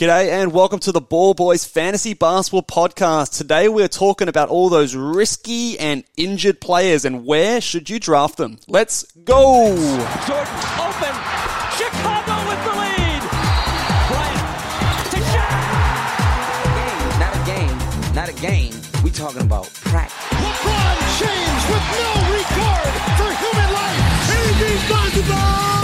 G'day and welcome to the Ball Boys Fantasy Basketball Podcast. Today we're talking about all those risky and injured players and where should you draft them. Let's go! Jordan open. Chicago with the lead. Bryant to Shaq. Not a game, not a game. We talking about practice. LeBron James with no regard for human life. Anything's possible.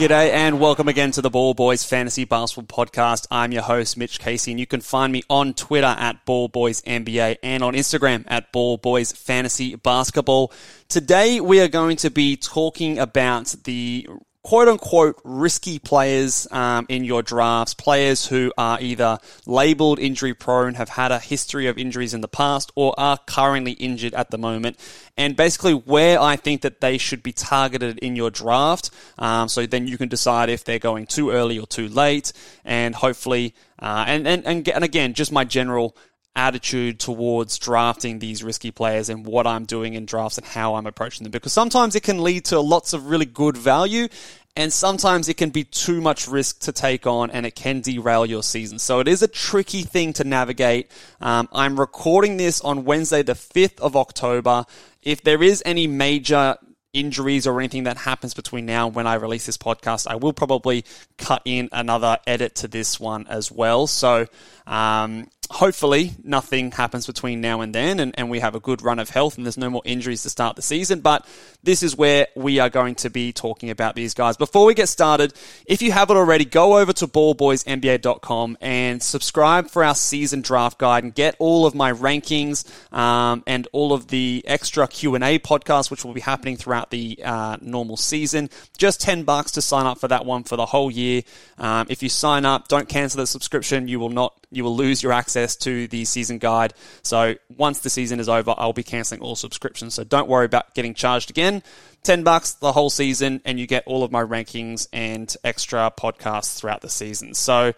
G'day and welcome again to the Ball Boys Fantasy Basketball Podcast. I'm your host, Mitch Casey, and you can find me on Twitter at Ball Boys NBA and on Instagram at Ball Boys Fantasy Basketball. Today we are going to be talking about the quote unquote risky players um, in your drafts, players who are either labeled injury prone, have had a history of injuries in the past, or are currently injured at the moment, and basically where I think that they should be targeted in your draft. Um, so then you can decide if they're going too early or too late, and hopefully, uh, and, and, and, and again, just my general attitude towards drafting these risky players and what I'm doing in drafts and how I'm approaching them. Because sometimes it can lead to lots of really good value and sometimes it can be too much risk to take on and it can derail your season. So it is a tricky thing to navigate. Um, I'm recording this on Wednesday, the 5th of October. If there is any major injuries or anything that happens between now and when I release this podcast, I will probably cut in another edit to this one as well. So, um, hopefully nothing happens between now and then and, and we have a good run of health and there's no more injuries to start the season. But this is where we are going to be talking about these guys. Before we get started, if you haven't already, go over to ballboysnba.com and subscribe for our season draft guide and get all of my rankings um, and all of the extra Q&A podcasts, which will be happening throughout the uh, normal season. Just 10 bucks to sign up for that one for the whole year. Um, if you sign up, don't cancel the subscription. You will not, you will lose your access to the season guide. So once the season is over, I'll be canceling all subscriptions. So don't worry about getting charged again. 10 bucks the whole season and you get all of my rankings and extra podcasts throughout the season. So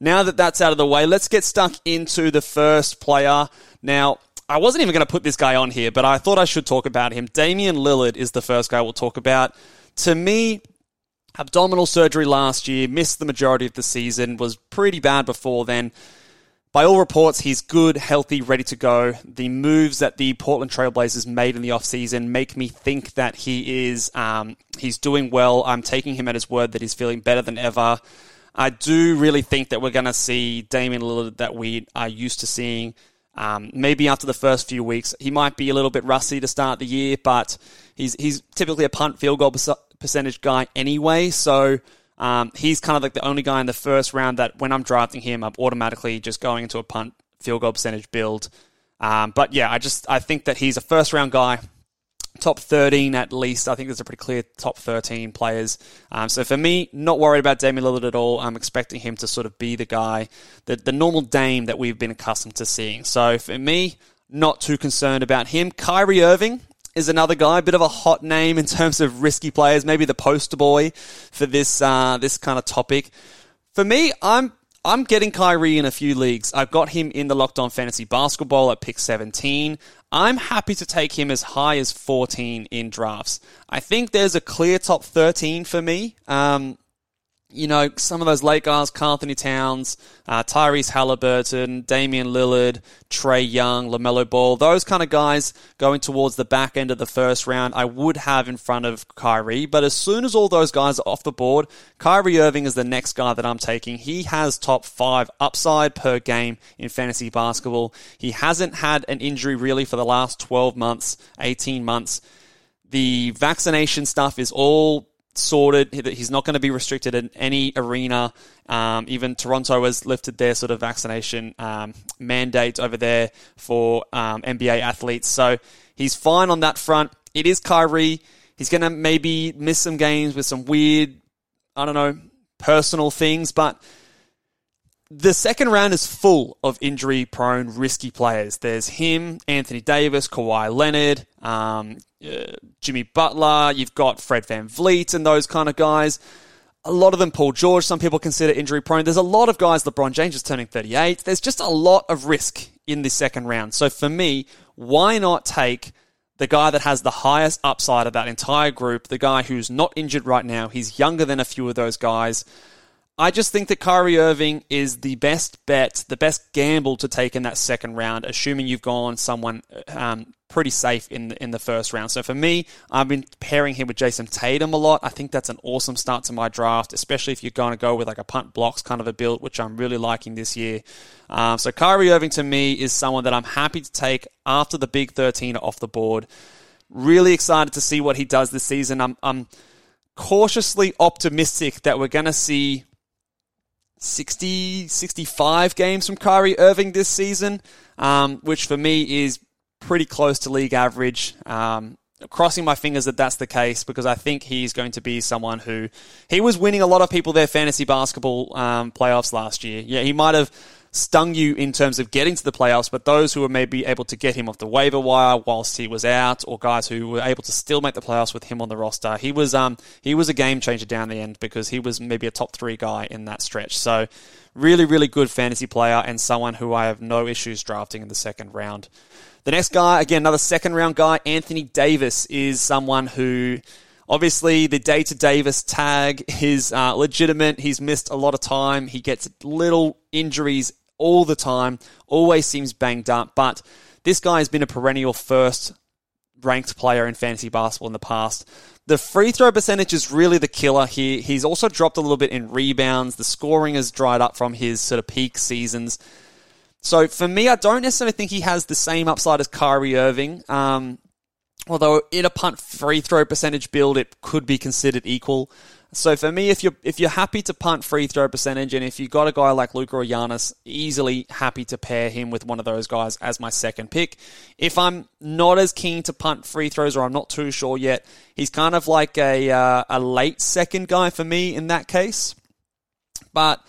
now that that's out of the way, let's get stuck into the first player. Now, I wasn't even going to put this guy on here, but I thought I should talk about him. Damian Lillard is the first guy we'll talk about. To me, abdominal surgery last year, missed the majority of the season, was pretty bad before then. By all reports, he's good, healthy, ready to go. The moves that the Portland Trailblazers made in the offseason make me think that he is um, he's doing well. I'm taking him at his word that he's feeling better than ever. I do really think that we're going to see Damian Lillard that we are used to seeing. Um, maybe after the first few weeks, he might be a little bit rusty to start the year, but he's he's typically a punt field goal percentage guy anyway. So um, he's kind of like the only guy in the first round that when I'm drafting him, I'm automatically just going into a punt field goal percentage build. Um, but yeah, I just I think that he's a first round guy, top 13 at least. I think there's a pretty clear top 13 players. Um, so for me, not worried about Damian Lillard at all. I'm expecting him to sort of be the guy, the the normal Dame that we've been accustomed to seeing. So for me, not too concerned about him. Kyrie Irving, is another guy, a bit of a hot name in terms of risky players, maybe the poster boy for this uh, this kind of topic. For me, I'm I'm getting Kyrie in a few leagues. I've got him in the Locked On Fantasy Basketball at pick 17. I'm happy to take him as high as 14 in drafts. I think there's a clear top 13 for me. Um, you know, some of those late guys, Karl-Anthony Towns, uh, Tyrese Halliburton, Damian Lillard, Trae Young, LaMelo Ball, those kind of guys going towards the back end of the first round, I would have in front of Kyrie. But as soon as all those guys are off the board, Kyrie Irving is the next guy that I'm taking. He has top five upside per game in fantasy basketball. He hasn't had an injury really for the last 12 months, 18 months. The vaccination stuff is all sorted. He's not going to be restricted in any arena. Um, even Toronto has lifted their sort of vaccination um, mandate over there for um, NBA athletes. So he's fine on that front. It is Kyrie. He's going to maybe miss some games with some weird, I don't know, personal things, but the second round is full of injury prone, risky players. There's him, Anthony Davis, Kawhi Leonard, um, uh, Jimmy Butler. You've got Fred VanVleet and those kind of guys. A lot of them, Paul George, some people consider injury prone. There's a lot of guys, LeBron James is turning 38. There's just a lot of risk in this second round. So for me, why not take the guy that has the highest upside of that entire group, the guy who's not injured right now? He's younger than a few of those guys. I just think that Kyrie Irving is the best bet, the best gamble to take in that second round, assuming you've gone someone um, pretty safe in the, in the first round. So for me, I've been pairing him with Jayson Tatum a lot. I think that's an awesome start to my draft, especially if you're going to go with like a punt blocks kind of a build, which I'm really liking this year. Um, so Kyrie Irving to me is someone that I'm happy to take after the big 13 off the board. Really excited to see what he does this season. I'm, I'm cautiously optimistic that we're going to see 60, 65 games from Kyrie Irving this season, um, which for me is pretty close to league average. Um, crossing my fingers that that's the case because I think he's going to be someone who he was winning a lot of people their fantasy basketball um, playoffs last year. Yeah, he might have stung you in terms of getting to the playoffs, but those who were maybe able to get him off the waiver wire whilst he was out, or guys who were able to still make the playoffs with him on the roster, he was um he was a game changer down the end because he was maybe a top three guy in that stretch. So really, really good fantasy player and someone who I have no issues drafting in the second round. The next guy, again, another second round guy, Anthony Davis, is someone who Obviously, the day to Davis tag is uh, legitimate. He's missed a lot of time. He gets little injuries all the time, always seems banged up, but this guy has been a perennial first ranked player in fantasy basketball in the past. The free throw percentage is really the killer here. He's also dropped a little bit in rebounds. The scoring has dried up from his sort of peak seasons. So for me, I don't necessarily think he has the same upside as Kyrie Irving. Um, Although in a punt free throw percentage build, it could be considered equal. So for me, if you're if you're happy to punt free throw percentage, and if you've got a guy like Luka or Giannis, easily happy to pair him with one of those guys as my second pick. If I'm not as keen to punt free throws, or I'm not too sure yet, he's kind of like a uh, a late second guy for me in that case. But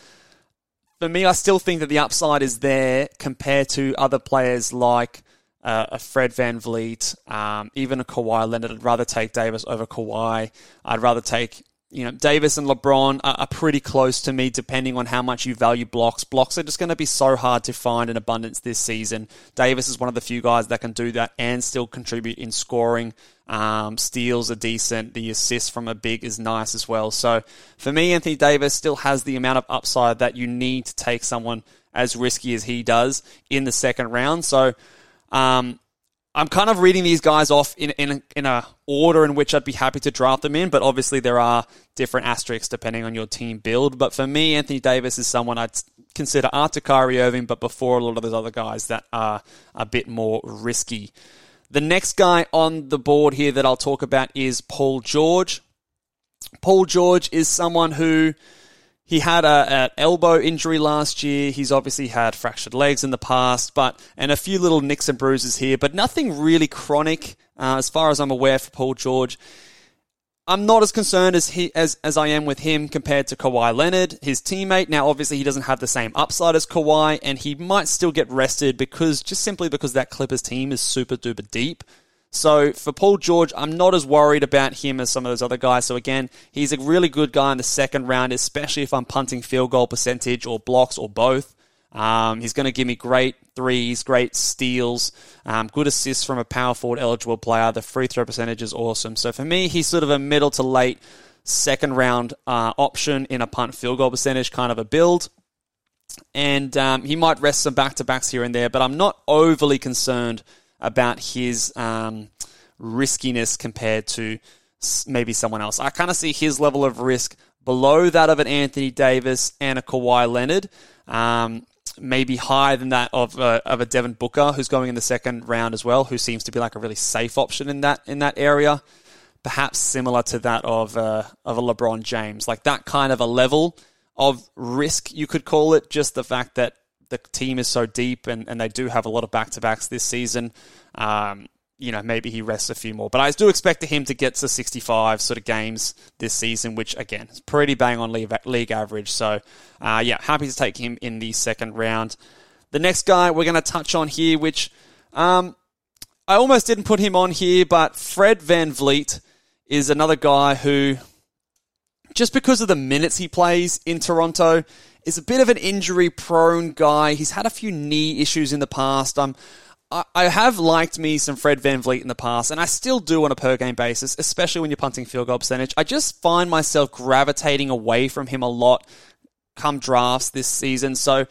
for me, I still think that the upside is there compared to other players like uh, a Fred VanVleet, um, even a Kawhi Leonard. I'd rather take Davis over Kawhi. I'd rather take you know, Davis and LeBron are, are, pretty close to me depending on how much you value blocks. Blocks are just going to be so hard to find in abundance this season. Davis is one of the few guys that can do that and still contribute in scoring. Um, steals are decent. The assist from a big is nice as well. So for me, Anthony Davis still has the amount of upside that you need to take someone as risky as he does in the second round. So, um, I'm kind of reading these guys off in, in, in a order in which I'd be happy to draft them in, but obviously there are different asterisks depending on your team build. But for me, Anthony Davis is someone I'd consider after Kyrie Irving, but before a lot of those other guys that are a bit more risky. The next guy on the board here that I'll talk about is Paul George. Paul George is someone who he had a, an elbow injury last year. He's obviously had fractured legs in the past, but and a few little nicks and bruises here, but nothing really chronic uh, as far as I'm aware for Paul George. I'm not as concerned as he as, as I am with him compared to Kawhi Leonard, his teammate. Now, obviously, he doesn't have the same upside as Kawhi, and he might still get rested because just simply because that Clippers team is super duper deep. So for Paul George, I'm not as worried about him as some of those other guys. So again, he's a really good guy in the second round, especially if I'm punting field goal percentage or blocks or both. Um, he's going to give me great threes, great steals, um, good assists from a power forward eligible player. The free throw percentage is awesome. So for me, he's sort of a middle to late second round uh, option in a punt field goal percentage kind of a build. And um, he might rest some back to backs here and there, but I'm not overly concerned about his um, riskiness compared to maybe someone else. I kind of see his level of risk below that of an Anthony Davis and a Kawhi Leonard. Um, maybe higher than that of a, of a Devin Booker, who's going in the second round as well, who seems to be like a really safe option in that in that area. Perhaps similar to that of uh, of a LeBron James, like that kind of a level of risk, you could call it. Just the fact that the team is so deep and, and they do have a lot of back to backs this season. Um, you know, maybe he rests a few more. But I do expect him to get to 65 sort of games this season, which again is pretty bang on league, average. So, uh, yeah, happy to take him in the second round. The next guy we're going to touch on here, which um, I almost didn't put him on here, but Fred VanVleet is another guy who, just because of the minutes he plays in Toronto, is a bit of an injury prone guy. He's had a few knee issues in the past. Um, I, have liked me some Fred VanVleet in the past, and I still do on a per game basis, especially when you're punting field goal percentage. I just find myself gravitating away from him a lot come drafts this season. So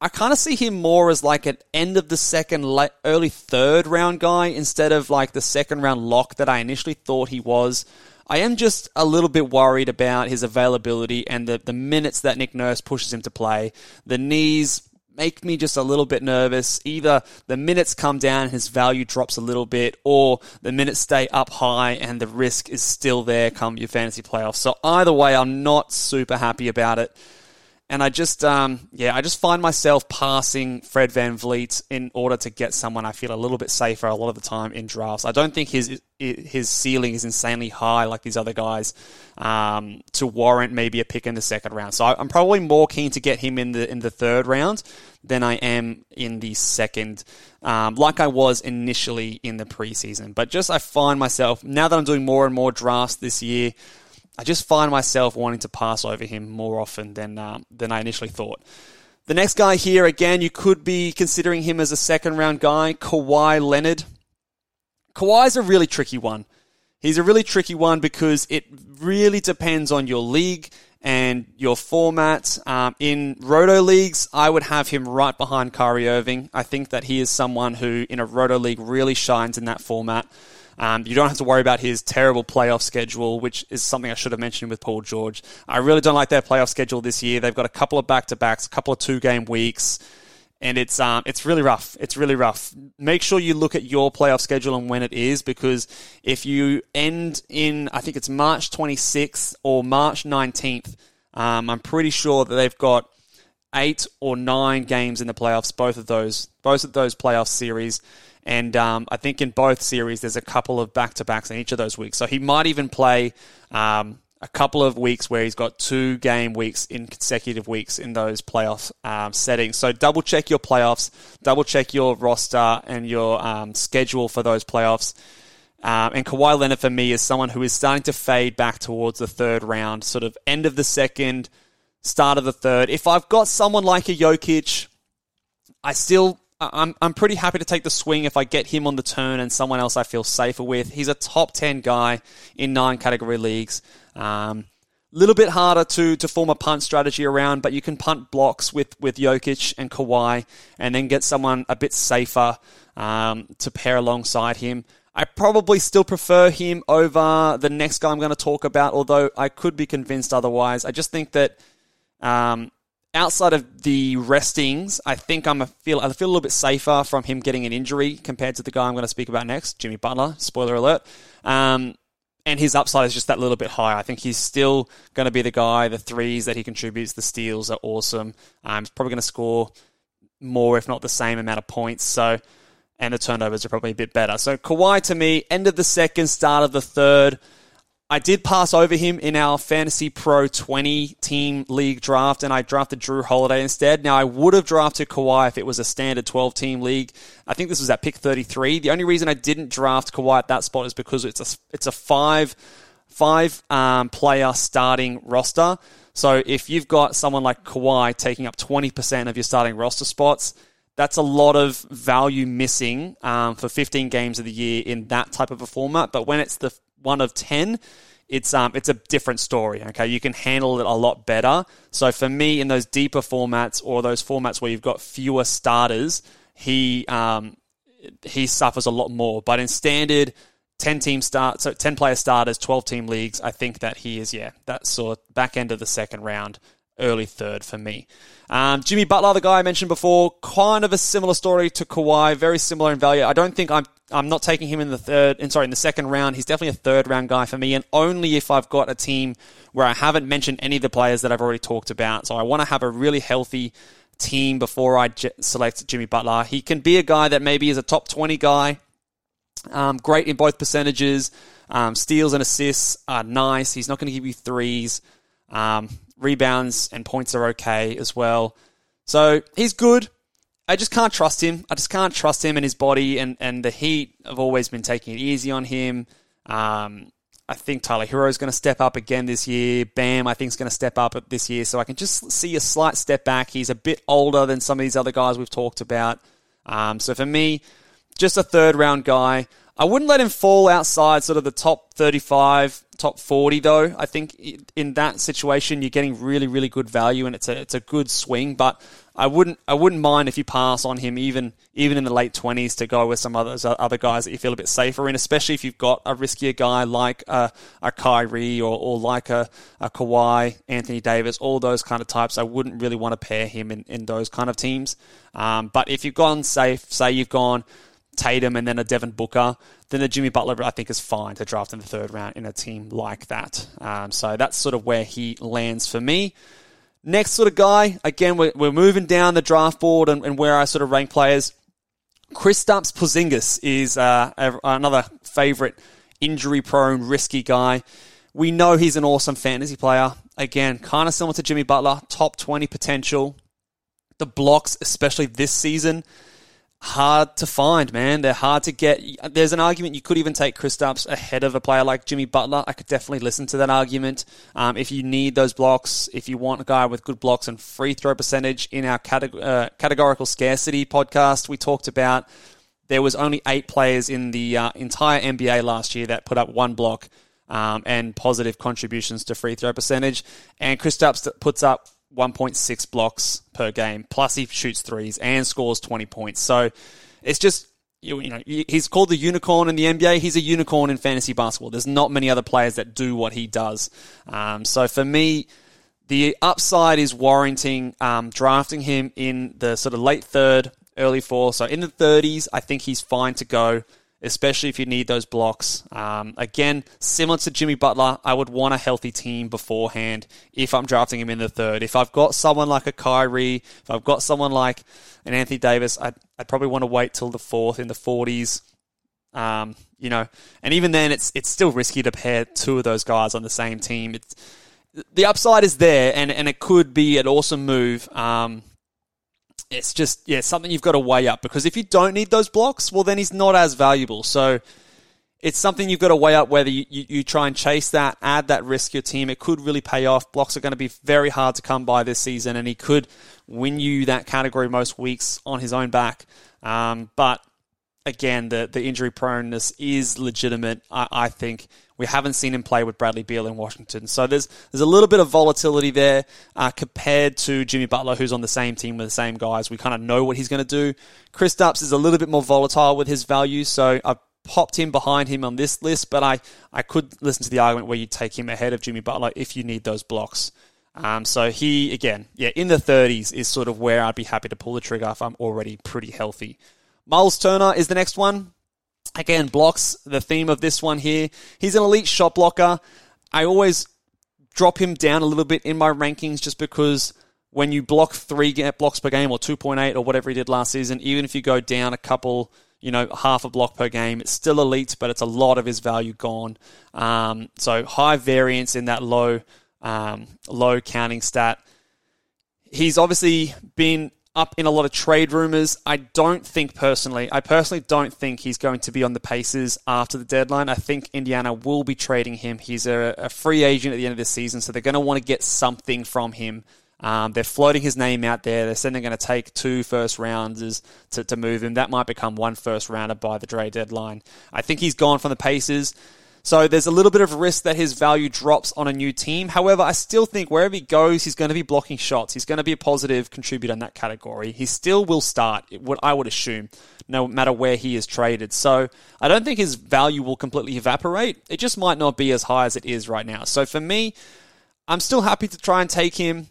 I kind of see him more as like an end of the second, late, early third round guy instead of like the second round lock that I initially thought he was. I am just a little bit worried about his availability and the, the minutes that Nick Nurse pushes him to play. The knees make me just a little bit nervous. Either the minutes come down, and his value drops a little bit, or the minutes stay up high and the risk is still there come your fantasy playoffs. So either way, I'm not super happy about it. And I just, um, yeah, I just find myself passing Fred VanVleet in order to get someone I feel a little bit safer a lot of the time in drafts. I don't think his his ceiling is insanely high like these other guys um, to warrant maybe a pick in the second round. So I'm probably more keen to get him in the in the third round than I am in the second, um, like I was initially in the preseason. But just I find myself now that I'm doing more and more drafts this year. I just find myself wanting to pass over him more often than um, than I initially thought. The next guy here, again, you could be considering him as a second round guy, Kawhi Leonard. Kawhi's a really tricky one. He's a really tricky one because it really depends on your league and your format. Um, in Roto leagues, I would have him right behind Kyrie Irving. I think that he is someone who, in a Roto league, really shines in that format. Um, you don't have to worry about his terrible playoff schedule, which is something I should have mentioned with Paul George. I really don't like their playoff schedule this year. They've got a couple of back to backs, a couple of two game weeks, and it's um, it's really rough. It's really rough. Make sure you look at your playoff schedule and when it is, because if you end in, I think it's March 26th or March 19th, um, I'm pretty sure that they've got eight or nine games in the playoffs. Both of those, both of those playoff series. And um, I think in both series, there's a couple of back to backs in each of those weeks. So he might even play um, a couple of weeks where he's got two game weeks in consecutive weeks in those playoff um, settings. So double check your playoffs, double check your roster and your um, schedule for those playoffs. Um, and Kawhi Leonard for me is someone who is starting to fade back towards the third round, sort of end of the second, start of the third. If I've got someone like a Jokic, I still I'm I'm pretty happy to take the swing if I get him on the turn and someone else I feel safer with. He's a top ten guy in nine category leagues. Um, little bit harder to to form a punt strategy around, but you can punt blocks with with Jokic and Kawhi, and then get someone a bit safer um, to pair alongside him. I probably still prefer him over the next guy I'm going to talk about, although I could be convinced otherwise. I just think that um, outside of the restings, I think I'm a feel I feel a little bit safer from him getting an injury compared to the guy I'm going to speak about next, Jimmy Butler. Spoiler alert. Um, and his upside is just that little bit higher. I think he's still going to be the guy. The threes that he contributes, the steals are awesome. Um, he's probably going to score more, if not the same amount of points. So, and the turnovers are probably a bit better. So Kawhi to me, end of the second, start of the third. I did pass over him in our Fantasy Pro 20 team league draft, and I drafted Jrue Holiday instead. Now, I would have drafted Kawhi if it was a standard 12 team league. I think this was at pick 33. The only reason I didn't draft Kawhi at that spot is because it's a, it's a five, five um, player starting roster. So if you've got someone like Kawhi taking up 20% of your starting roster spots, that's a lot of value missing um, for 15 games of the year in that type of a format. But when it's the one of 10, it's um it's a different story. Okay, you can handle it a lot better. So for me, in those deeper formats or those formats where you've got fewer starters, he um he suffers a lot more. But in standard. 10 team start, so 10 player starters, 12 team leagues. I think that he is, yeah, that sort back end of the second round, early third for me. Um, Jimmy Butler, the guy I mentioned before, kind of a similar story to Kawhi, very similar in value. I don't think I'm I'm not taking him in the third, in sorry, in the second round. He's definitely a third round guy for me, and only if I've got a team where I haven't mentioned any of the players that I've already talked about. So I want to have a really healthy team before I j- select Jimmy Butler. He can be a guy that maybe is a top 20 guy, um, great in both percentages. Um, steals and assists are nice. He's not going to give you threes. Um, rebounds and points are okay as well. So he's good. I just can't trust him. I just can't trust him and his body, and, and the Heat have always been taking it easy on him. Um, I think Tyler Herro is going to step up again this year. Bam, I think is going to step up this year. So I can just see a slight step back. He's a bit older than some of these other guys we've talked about. Um, so for me, just a third round guy. I wouldn't let him fall outside sort of the top 35, top 40 though. I think in that situation you're getting really really good value and it's a it's a good swing, but I wouldn't I wouldn't mind if you pass on him even even in the late 20s to go with some others other guys that you feel a bit safer in, especially if you've got a riskier guy like a, a Kyrie or, or like a, a Kawhi, Anthony Davis, all those kind of types. I wouldn't really want to pair him in, in those kind of teams. Um, but if you've gone safe, say you've gone Tatum and then a Devin Booker, then a Jimmy Butler I think is fine to draft in the third round in a team like that. Um, so that's sort of where he lands for me. Next sort of guy, again, we're, we're moving down the draft board and, and where I sort of rank players. Kristaps Porzingis is uh, another favorite injury-prone, risky guy. We know he's an awesome fantasy player. Again, kind of similar to Jimmy Butler, top 20 potential. The blocks, especially this season, hard to find, man. They're hard to get. There's an argument you could even take Kristaps ahead of a player like Jimmy Butler. I could definitely listen to that argument. Um, if you need those blocks, if you want a guy with good blocks and free throw percentage, in our categ- uh, categorical scarcity podcast, we talked about there was only eight players in the uh, entire NBA last year that put up one block. Um, and positive contributions to free throw percentage. And Kristaps puts up 1.6 blocks per game. Plus, he shoots threes and scores 20 points. So it's just you, know he's called the unicorn in the NBA. He's a unicorn in fantasy basketball. There's not many other players that do what he does. Um, so for me, the upside is warranting um, drafting him in the sort of late third, early fourth. So in the 30s, I think he's fine to go especially if you need those blocks. Um, again, similar to Jimmy Butler, I would want a healthy team beforehand if I'm drafting him in the third. If I've got someone like a Kyrie, if I've got someone like an Anthony Davis, I'd, I'd probably want to wait till the fourth in the 40s. Um, you know, and even then, it's it's still risky to pair two of those guys on the same team. It's the upside is there, and, and it could be an awesome move. Um, it's just yeah something you've got to weigh up because if you don't need those blocks, well then he's not as valuable. So it's something you've got to weigh up whether you, you, you, try and chase that, add that risk your team. It could really pay off. Blocks are going to be very hard to come by this season, and he could win you that category most weeks on his own back. Um, but again, the, the injury proneness is legitimate, I, I think. We haven't seen him play with Bradley Beal in Washington. So there's there's a little bit of volatility there uh, compared to Jimmy Butler, who's on the same team with the same guys. We kind of know what he's going to do. Kristaps is a little bit more volatile with his value, so I've popped him behind him on this list, but I, I could listen to the argument where you take him ahead of Jimmy Butler if you need those blocks. Um, so he, again, yeah, in the 30s is sort of where I'd be happy to pull the trigger if I'm already pretty healthy. Miles Turner is the next one. Again, blocks, the theme of this one here. He's an elite shot blocker. I always drop him down a little bit in my rankings just because when you block three blocks per game or 2.8 or whatever he did last season, even if you go down a couple, you know, half a block per game, it's still elite, but it's a lot of his value gone. Um, so high variance in that low, um, low counting stat. He's obviously been up in a lot of trade rumors. I don't think personally, I personally don't think he's going to be on the Pacers after the deadline. I think Indiana will be trading him. He's a, a free agent at the end of the season, so they're going to want to get something from him. Um, they're floating his name out there. They're saying they're going to take two first rounders to, to move him. That might become one first rounder by the trade deadline. I think he's gone from the Pacers. So there's a little bit of risk that his value drops on a new team. However, I still think wherever he goes, he's going to be blocking shots. He's going to be a positive contributor in that category. He still will start, what I would assume, no matter where he is traded. So I don't think his value will completely evaporate. It just might not be as high as it is right now. So for me, I'm still happy to try and take him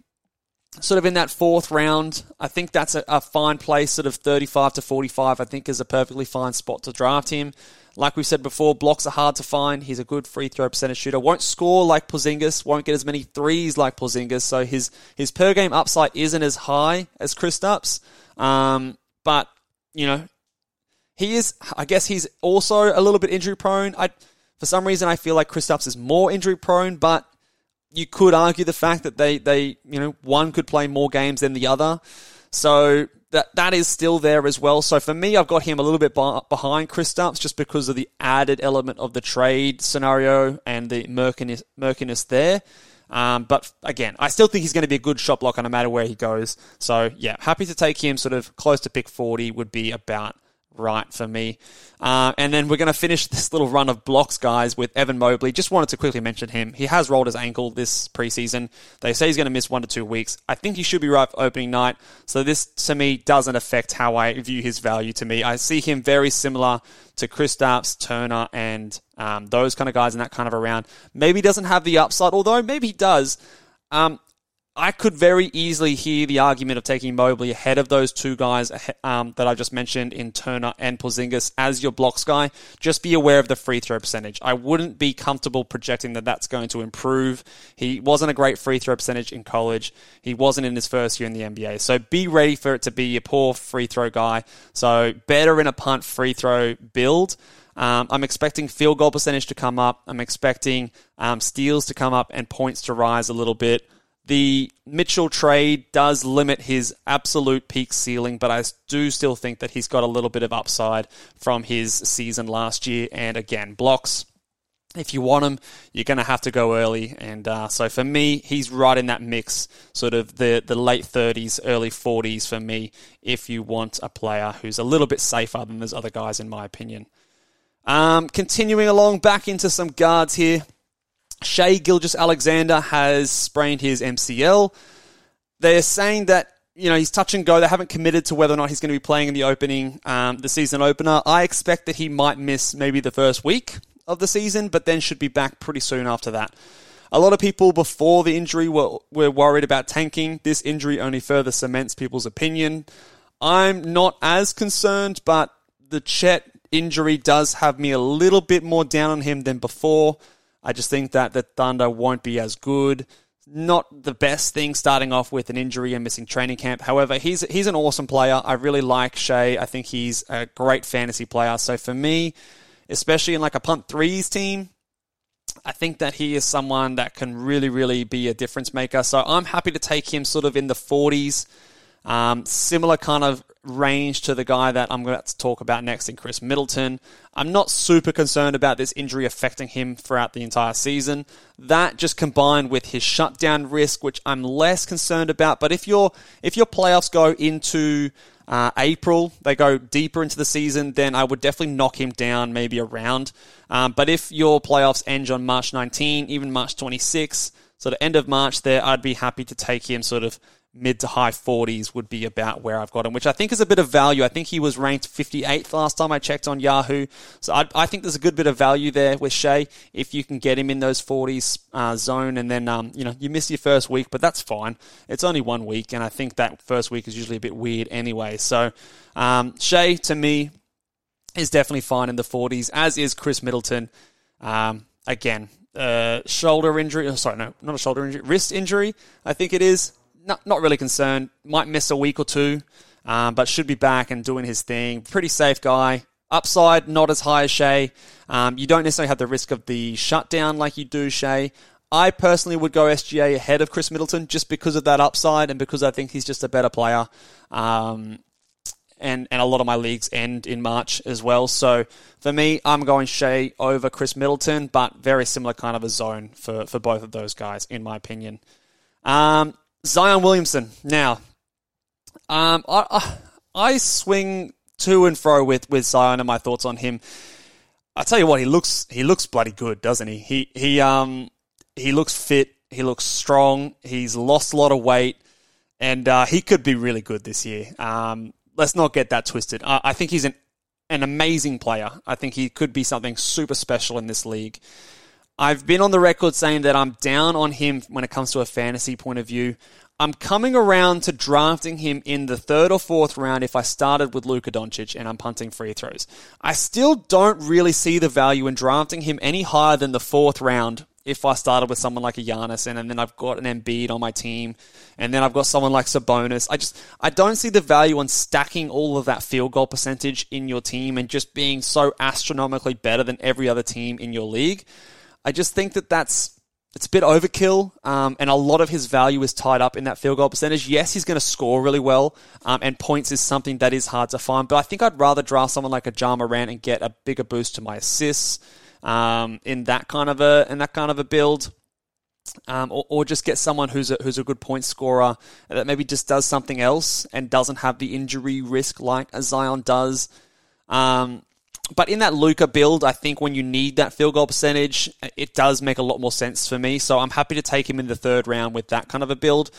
sort of in that fourth round. I think that's a, a, fine place, sort of 35 to 45, I think is a perfectly fine spot to draft him. Like we said before, blocks are hard to find. He's a good free throw percentage shooter. Won't score like Porzingis. Won't get as many threes like Porzingis. So his his per game upside isn't as high as Kristaps. Um, but you know, he is. I guess he's also a little bit injury prone. I for some reason I feel like Kristaps is more injury prone, but you could argue the fact that they they you know one could play more games than the other. So that that is still there as well. So for me, I've got him a little bit behind Kristaps just because of the added element of the trade scenario and the murkiness, murkiness there. Um, but again, I still think he's going to be a good shot blocker no matter where he goes. So yeah, happy to take him sort of close to pick 40 would be about right for me. Uh, and then we're going to finish this little run of blocks, guys, with Evan Mobley. Just wanted to quickly mention him. He has rolled his ankle this preseason. They say he's going to miss one to two weeks. I think he should be right for opening night. So this, to me, doesn't affect how I view his value to me. I see him very similar to Chris Kristaps, Turner, and um, those kind of guys in that kind of around. Maybe doesn't have the upside, although maybe he does. Um, I could very easily hear the argument of taking Mobley ahead of those two guys um, that I just mentioned in Turner and Porzingis as your blocks guy. Just be aware of the free throw percentage. I wouldn't be comfortable projecting that that's going to improve. He wasn't a great free throw percentage in college. He wasn't in his first year in the NBA. So be ready for it to be a poor free throw guy. So better in a punt free throw build. Um, I'm expecting field goal percentage to come up. I'm expecting um, steals to come up and points to rise a little bit. The Mitchell trade does limit his absolute peak ceiling, but I do still think that he's got a little bit of upside from his season last year. And again, blocks. If you want him, you're going to have to go early. And uh, so for me, he's right in that mix, sort of the, the late 30s, early 40s for me, if you want a player who's a little bit safer than those other guys, in my opinion. Um, continuing along back into some guards here. Shai Gilgeous-Alexander has sprained his MCL. They're saying that you know he's touch and go. They haven't committed to whether or not he's going to be playing in the opening, um, the season opener. I expect that he might miss maybe the first week of the season, but then should be back pretty soon after that. A lot of people before the injury were, were worried about tanking. This injury only further cements people's opinion. I'm not as concerned, but the Chet injury does have me a little bit more down on him than before. I just think that the Thunder won't be as good. Not the best thing starting off with an injury and missing training camp. However, he's he's an awesome player. I really like Shai. I think he's a great fantasy player. So for me, especially in like a punt threes team, I think that he is someone that can really, really be a difference maker. So I'm happy to take him sort of in the 40s. Um, similar kind of range to the guy that I'm going to talk about next in Khris Middleton. I'm not super concerned about this injury affecting him throughout the entire season. That just combined with his shutdown risk, which I'm less concerned about. But if your if your playoffs go into uh, April, they go deeper into the season, then I would definitely knock him down maybe a round. Um, but if your playoffs end on March 19, even March 26, sort of end of March there, I'd be happy to take him sort of mid to high 40s would be about where I've got him, which I think is a bit of value. I think he was ranked 58th last time I checked on Yahoo. So I, I think there's a good bit of value there with Shai if you can get him in those 40s uh, zone. And then, um, you know, you miss your first week, but that's fine. It's only one week. And I think that first week is usually a bit weird anyway. So um, Shai, to me, is definitely fine in the 40s, as is Khris Middleton. Um, again, uh, shoulder injury. Oh, sorry, no, not a shoulder injury, wrist injury. I think it is not, not really concerned. Might miss a week or two, um, but should be back and doing his thing. Pretty safe guy. Upside, not as high as Shai. Um, you don't necessarily have the risk of the shutdown like you do Shai. I personally would go SGA ahead of Khris Middleton just because of that upside and because I think he's just a better player. Um, and, and a lot of my leagues end in March as well. So for me, I'm going Shai over Khris Middleton, but very similar kind of a zone for, for both of those guys, in my opinion. Um, Zion Williamson. Now, um, I, I, I swing to and fro with, with Zion and my thoughts on him. I tell you what, he looks he looks bloody good, doesn't he? He he um he looks fit. He looks strong. He's lost a lot of weight, and uh, he could be really good this year. Um, let's not get that twisted. I, I think he's an an amazing player. I think he could be something super special in this league. I've been on the record saying that I'm down on him when it comes to a fantasy point of view. I'm coming around to drafting him in the third or fourth round if I started with Luka Doncic and I'm punting free throws. I still don't really see the value in drafting him any higher than the fourth round if I started with someone like a Giannis and, and then I've got an Embiid on my team and then I've got someone like Sabonis. I just I don't see the value on stacking all of that field goal percentage in your team and just being so astronomically better than every other team in your league. I just think that that's it's a bit overkill, um, and a lot of his value is tied up in that field goal percentage. Yes, he's going to score really well, um, and points is something that is hard to find. But I think I'd rather draft someone like a Ja Morant and get a bigger boost to my assists um, in that kind of a in that kind of a build. Um, or, or, just get someone who's a, who's a good point scorer that maybe just does something else and doesn't have the injury risk like a Zion does. Um, but in that Luka build, I think when you need that field goal percentage, it does make a lot more sense for me. So I'm happy to take him in the third round with that kind of a build.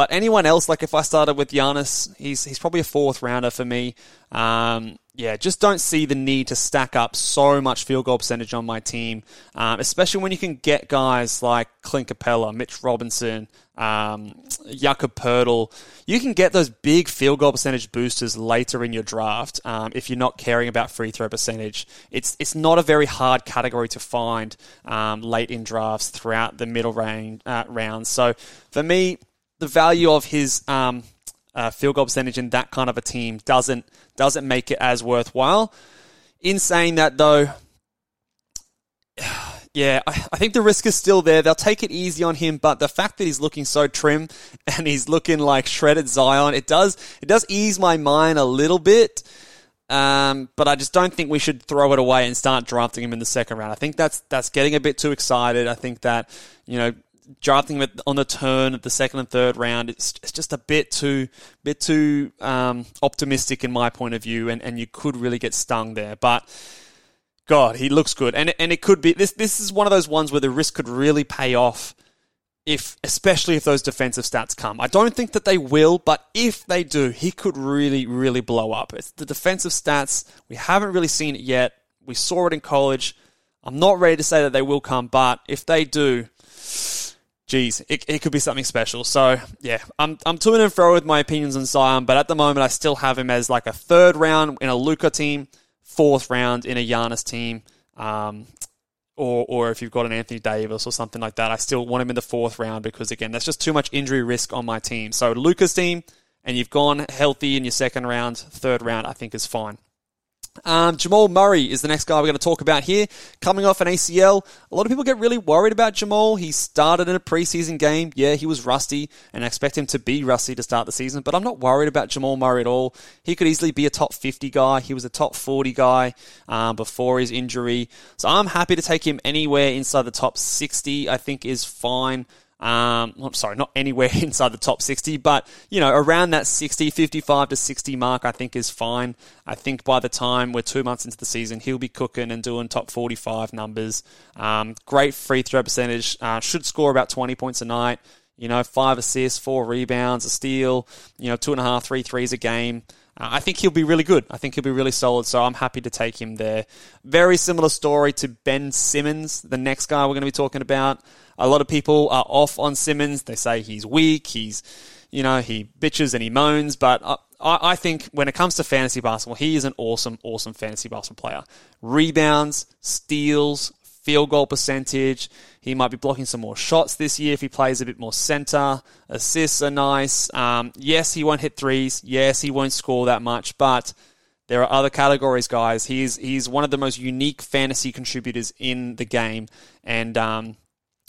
But anyone else, like if I started with Giannis, he's he's probably a fourth rounder for me. Um, yeah, just don't see the need to stack up so much field goal percentage on my team, um, especially when you can get guys like Clint Capela, Mitch Robinson, um, Jakob Poeltl. You can get those big field goal percentage boosters later in your draft um, if you're not caring about free throw percentage. It's it's not a very hard category to find um, late in drafts throughout the middle range, uh, rounds. So for me, the value of his um, uh, field goal percentage in that kind of a team doesn't doesn't make it as worthwhile. In saying that, though, yeah, I, I, think the risk is still there. They'll take it easy on him, but the fact that he's looking so trim and he's looking like shredded Zion, it does it does ease my mind a little bit. Um, but I just don't think we should throw it away and start drafting him in the second round. I think that's that's getting a bit too excited. I think that you know drafting on the turn at the second and third round, it's, it's just a bit too bit too um, optimistic in my point of view, and, and you could really get stung there. But God, he looks good, and and it could be this. This is one of those ones where the risk could really pay off. If, especially if those defensive stats come, I don't think that they will, but if they do, he could really, really blow up. It's the defensive stats. We haven't really seen it yet. We saw it in college. I'm not ready to say that they will come, but if they do, geez, it, it could be something special. So yeah, I'm I'm to and fro with my opinions on Zion, but at the moment I still have him as like a third round in a Luka team, fourth round in a Giannis team. Um, or, or if you've got an Anthony Davis or something like that, I still want him in the fourth round because again, that's just too much injury risk on my team. So Luka's team, and you've gone healthy in your second round, third round, I think is fine. Um, Jamal Murray is the next guy we're going to talk about here. Coming off an ACL, a lot of people get really worried about Jamal. He started in a preseason game. Yeah, he was rusty, and I expect him to be rusty to start the season, but I'm not worried about Jamal Murray at all. He could easily be a top 50 guy. He was a top 40 guy um, before his injury. So I'm happy to take him anywhere inside the top 60, I think is fine. Um, I'm sorry, not anywhere inside the top 60, but you know, around that 60, 55 to 60 mark, I think is fine. I think by the time we're two months into the season, he'll be cooking and doing top 45 numbers. Um, great free throw percentage. Uh, should score about 20 points a night. You know, five assists, four rebounds, a steal. You know, two and a half, three threes a game. Uh, I think he'll be really good. I think he'll be really solid, so I'm happy to take him there. Very similar story to Ben Simmons, the next guy we're going to be talking about. A lot of people are off on Simmons. They say he's weak, he's, you know, he bitches and he moans, but I, I think when it comes to fantasy basketball, he is an awesome, awesome fantasy basketball player. Rebounds, steals, field goal percentage. He might be blocking some more shots this year if he plays a bit more center. Assists are nice. Um, yes, he won't hit threes. Yes, he won't score that much, but there are other categories, guys. He's he's one of the most unique fantasy contributors in the game, and um,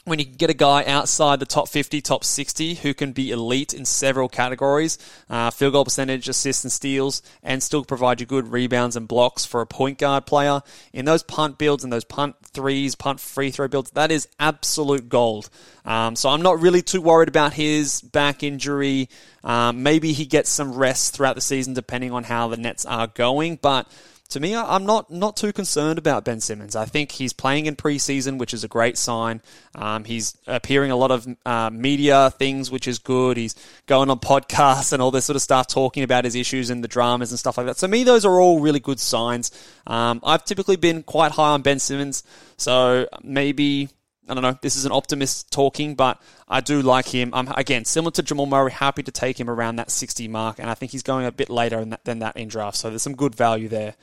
when you can get a guy outside the top 50, top 60 who can be elite in several categories, uh, field goal percentage, assists and steals, and still provide you good rebounds and blocks for a point guard player, in those punt builds and those punt threes, punt free throw builds, that is absolute gold. Um, so I'm not really too worried about his back injury. Um, maybe he gets some rest throughout the season depending on how the Nets are going, but to me, I'm not not too concerned about Ben Simmons. I think he's playing in preseason, which is a great sign. Um, he's appearing a lot of uh, media things, which is good. He's going on podcasts and all this sort of stuff, talking about his issues and the dramas and stuff like that. So, me, those are all really good signs. Um, I've typically been quite high on Ben Simmons, so maybe I don't know. This is an optimist talking, but I do like him. I'm again similar to Jamal Murray. Happy to take him around that 60 mark, and I think he's going a bit later than that in draft. So there's some good value there.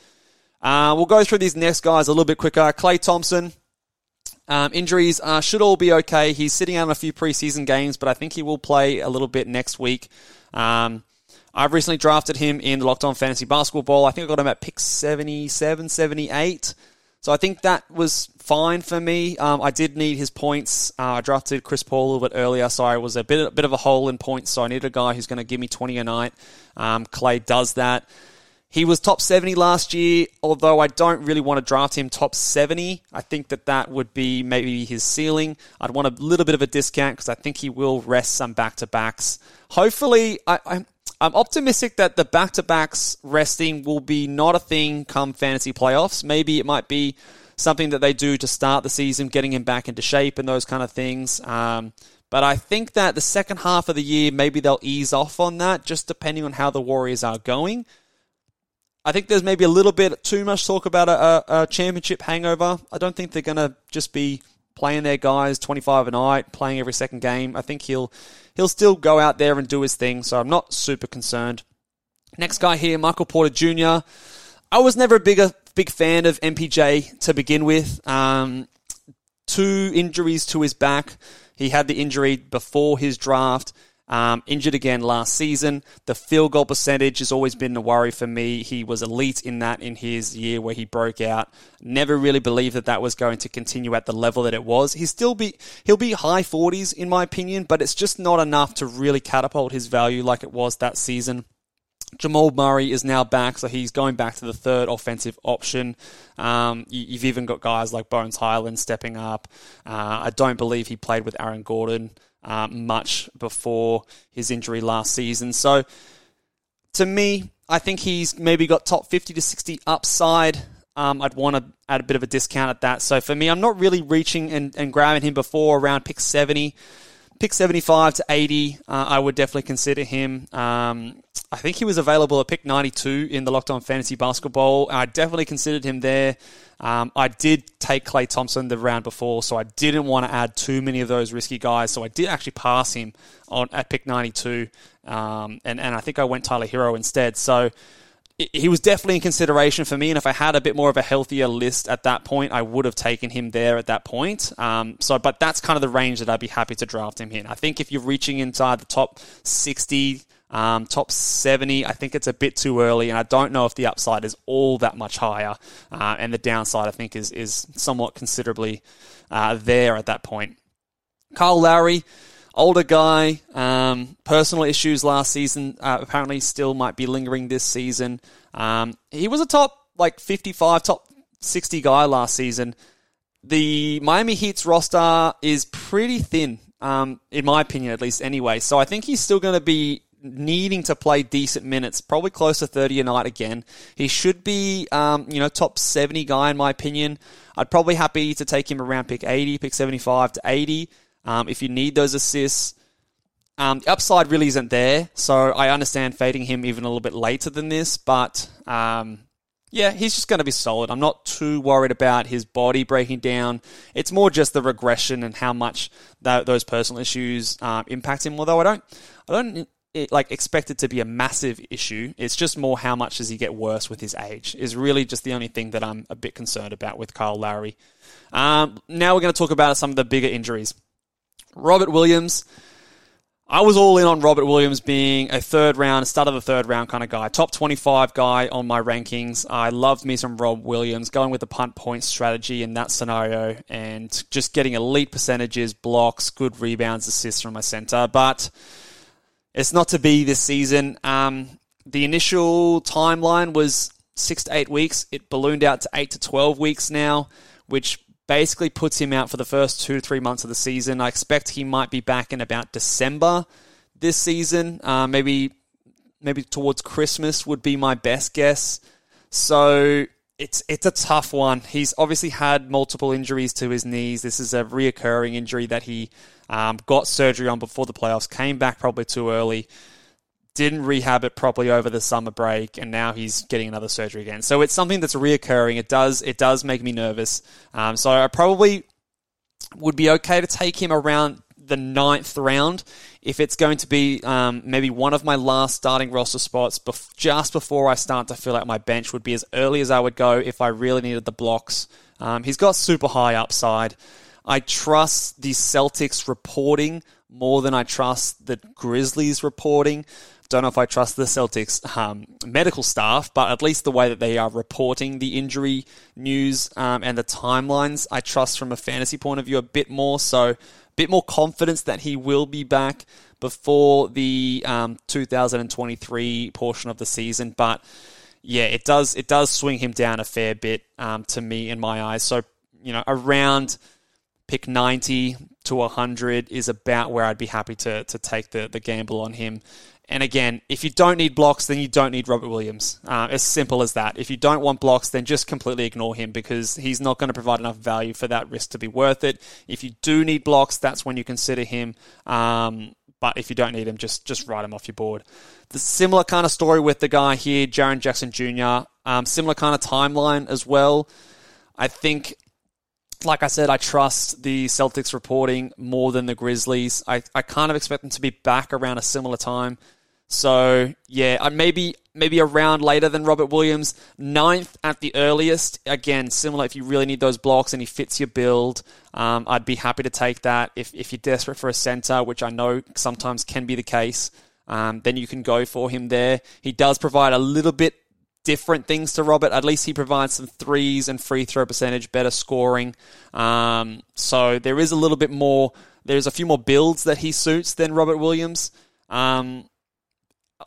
Uh, we'll go through these next guys a little bit quicker. Klay Thompson. Um, injuries uh, should all be okay. He's sitting out a few preseason games, but I think he will play a little bit next week. Um, I've recently drafted him in the Locked On Fantasy Basketball. I think I got him at pick 77, 78. So I think that was fine for me. Um, I did need his points. Uh, I drafted Chris Paul a little bit earlier, so I was a bit, a bit of a hole in points. So I needed a guy who's going to give me 20 a night. Um, Klay does that. He was top 70 last year, although I don't really want to draft him top 70. I think that that would be maybe his ceiling. I'd want a little bit of a discount because I think he will rest some back to backs. Hopefully, I, I, I'm optimistic that the back to backs resting will be not a thing come fantasy playoffs. Maybe it might be something that they do to start the season, getting him back into shape and those kind of things. Um, but I think that the second half of the year, maybe they'll ease off on that, just depending on how the Warriors are going. I think there's maybe a little bit too much talk about a, a, championship hangover. I don't think they're going to just be playing their guys 25 a night, playing every second game. I think he'll he'll still go out there and do his thing, so I'm not super concerned. Next guy here, Michael Porter Jr. I was never a bigger big fan of MPJ to begin with. Um, two injuries to his back. He had the injury before his draft. Um, injured again last season. The field goal percentage has always been a worry for me. He was elite in that in his year where he broke out. Never really believed that that was going to continue at the level that it was. He still be he'll be high 40s in my opinion, but it's just not enough to really catapult his value like it was that season. Jamal Murray is now back, so he's going back to the third offensive option. Um, you, have even got guys like Bones Hyland stepping up. Uh, I don't believe he played with Aaron Gordon uh, much before his injury last season. So, to me, I think he's maybe got top 50 to 60 upside. Um, I'd want to add a bit of a discount at that. So, for me, I'm not really reaching and, and grabbing him before around pick 70 pick 75 to 80, uh, I would definitely consider him. Um, I think he was available at pick 92 in the Locked On Fantasy Basketball. I definitely considered him there. Um, I did take Klay Thompson the round before, so I didn't want to add too many of those risky guys. So I did actually pass him on at pick 92, um, and and I think I went Tyler Herro instead. So he was definitely in consideration for me. And if I had a bit more of a healthier list at that point, I would have taken him there at that point. Um, so, but that's kind of the range that I'd be happy to draft him in. I think if you're reaching inside the top 60, um, top 70, I think it's a bit too early. And I don't know if the upside is all that much higher. Uh, and the downside, I think, is, is somewhat considerably uh, there at that point. Kyle Lowry older guy, um, personal issues last season. Uh, apparently, still might be lingering this season. Um, he was a top like 55, top 60 guy last season. The Miami Heat's roster is pretty thin, um, in my opinion, at least. Anyway, so I think he's still going to be needing to play decent minutes, probably close to 30 a night again. He should be, um, you know, top 70 guy in my opinion. I'd probably happy to take him around pick 80, pick 75 to 80. Um, if you need those assists, um, the upside really isn't there. So I understand fading him even a little bit later than this, but um, yeah, he's just going to be solid. I'm not too worried about his body breaking down. It's more just the regression and how much that, those personal issues um, impact him. Although I don't, I don't it, like expect it to be a massive issue. It's just more how much does he get worse with his age is really just the only thing that I'm a bit concerned about with Kyle Lowry. Um, now we're going to talk about some of the bigger injuries. Robert Williams. I was all in on Robert Williams being a third round, start of the third round kind of guy. Top 25 guy on my rankings. I loved me some Rob Williams, going with the punt point strategy in that scenario and just getting elite percentages, blocks, good rebounds, assists from my center. But it's not to be this season. Um, the initial timeline was six to eight weeks. It ballooned out to eight to 12 weeks now, which basically puts him out for the first two to three months of the season. I expect he might be back in about December this season. Uh, maybe maybe towards Christmas would be my best guess. So it's it's a tough one. He's obviously had multiple injuries to his knees. This is a reoccurring injury that he um, got surgery on before the playoffs. Came back probably too early. Didn't rehab it properly over the summer break, and now he's getting another surgery again. So it's something that's reoccurring. It does it does make me nervous. Um, so I probably would be okay to take him around the ninth round if it's going to be um, maybe one of my last starting roster spots bef- just before I start to fill out my bench would be as early as I would go if I really needed the blocks. Um, he's got super high upside. I trust the Celtics reporting more than I trust the Grizzlies reporting. Don't know if I trust the Celtics um, medical staff, but at least the way that they are reporting the injury news um, and the timelines, I trust from a fantasy point of view a bit more. So, a bit more confidence that he will be back before the um, 2023 portion of the season. But yeah, it does it does swing him down a fair bit um, to me in my eyes. So, you know, around pick 90 to 100 is about where I'd be happy to, to take the, the gamble on him. And again, if you don't need blocks, then you don't need Robert Williams. Uh, as simple as that. If you don't want blocks, then just completely ignore him because he's not going to provide enough value for that risk to be worth it. If you do need blocks, that's when you consider him. Um, but if you don't need him, just just write him off your board. The similar kind of story with the guy here, Jaren Jackson Jr. Um, similar kind of timeline as well. I think like I said, I trust the Celtics reporting more than the Grizzlies. I, I kind of expect them to be back around a similar time. So yeah, I maybe maybe a round later than Robert Williams, ninth at the earliest. Again, similar if you really need those blocks and he fits your build, um, I'd be happy to take that. If if you're desperate for a center, which I know sometimes can be the case, um, then you can go for him there. He does provide a little bit different things to Robert. At least he provides some threes and free throw percentage, better scoring. Um, so there is a little bit more. There's a few more builds that he suits than Robert Williams. Um,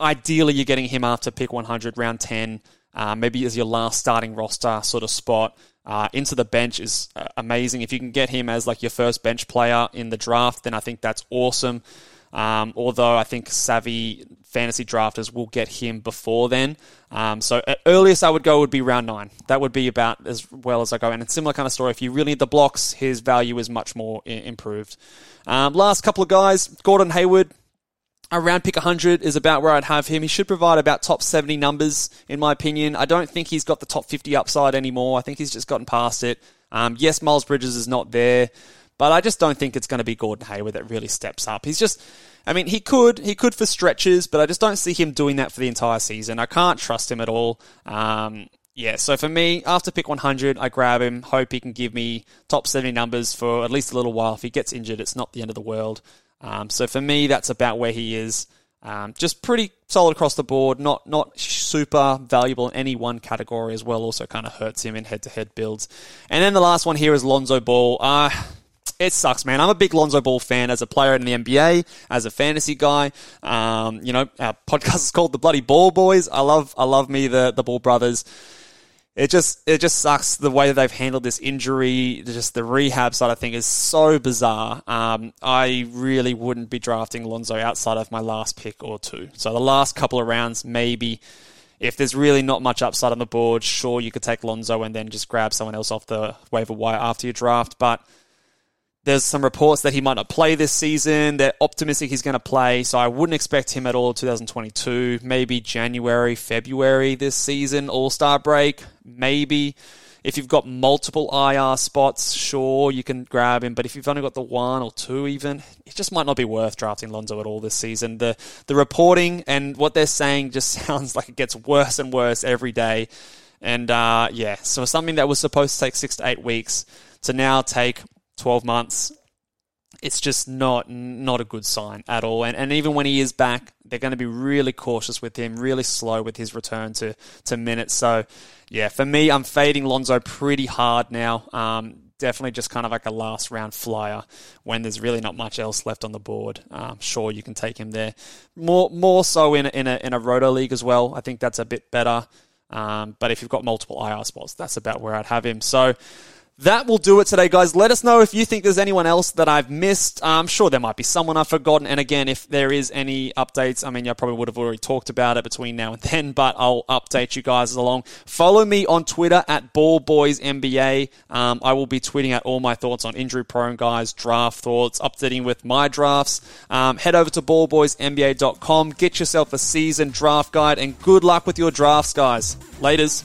ideally, you're getting him after pick 100, round 10, uh, maybe as your last starting roster sort of spot. Uh, into the bench is uh, amazing. If you can get him as like your first bench player in the draft, then I think that's awesome. Um, although I think savvy fantasy drafters will get him before then. Um, so earliest I would go would be round nine. That would be about as well as I go. And a similar kind of story. If you really need the blocks, his value is much more improved. Um, last couple of guys, Gordon Hayward. Around pick 100 is about where I'd have him. He should provide about top 70 numbers, in my opinion. I don't think he's got the top 50 upside anymore. I think he's just gotten past it. Um, yes, Miles Bridges is not there. But I just don't think it's going to be Gordon Hayward that really steps up. He's just, I mean, he could, he could for stretches, but I just don't see him doing that for the entire season. I can't trust him at all. Um, yeah, so for me, after pick 100, I grab him, hope he can give me top 70 numbers for at least a little while. If he gets injured, it's not the end of the world. Um, so for me, that's about where he is. Um, just pretty solid across the board, not not super valuable in any one category as well. Also, kind of hurts him in head-to-head builds. And then the last one here is Lonzo Ball. Uh, it sucks, man. I'm a big Lonzo Ball fan as a player in the NBA, as a fantasy guy. Um, you know, our podcast is called the Bloody Ball Boys. I love, I love me the the Ball brothers. It just, it just sucks the way that they've handled this injury. Just the rehab side, of think, is so bizarre. Um, I really wouldn't be drafting Lonzo outside of my last pick or two. So the last couple of rounds, maybe. If there's really not much upside on the board, sure you could take Lonzo and then just grab someone else off the waiver wire after your draft. But there's some reports that he might not play this season. They're optimistic he's going to play, so I wouldn't expect him at all 2022. Maybe January, February this season, All Star break. Maybe. If you've got multiple IR spots, sure, you can grab him. But if you've only got the one or two, even, it just might not be worth drafting Lonzo at all this season. The the reporting and what they're saying just sounds like it gets worse and worse every day. And uh, yeah, so something that was supposed to take six to eight weeks to now take 12 months, it's just not not a good sign at all. And, and even when he is back, they're going to be really cautious with him, really slow with his return to, to minutes. So, yeah, for me, I'm fading Lonzo pretty hard now. Um, definitely just kind of like a last round flyer when there's really not much else left on the board. Um, sure, you can take him there. More more so in a, in a in a roto league as well. I think that's a bit better. Um, but if you've got multiple IR spots, that's about where I'd have him. So that will do it today, guys. Let us know if you think there's anyone else that I've missed. I'm sure there might be someone I've forgotten. And again, if there is any updates, I mean, I probably would have already talked about it between now and then, but I'll update you guys along. Follow me on Twitter at BallBoysNBA. Um, I will be tweeting out all my thoughts on injury prone guys, draft thoughts, updating with my drafts. Um, head over to ballboysnba.com, get yourself a season draft guide, and good luck with your drafts, guys. Laters.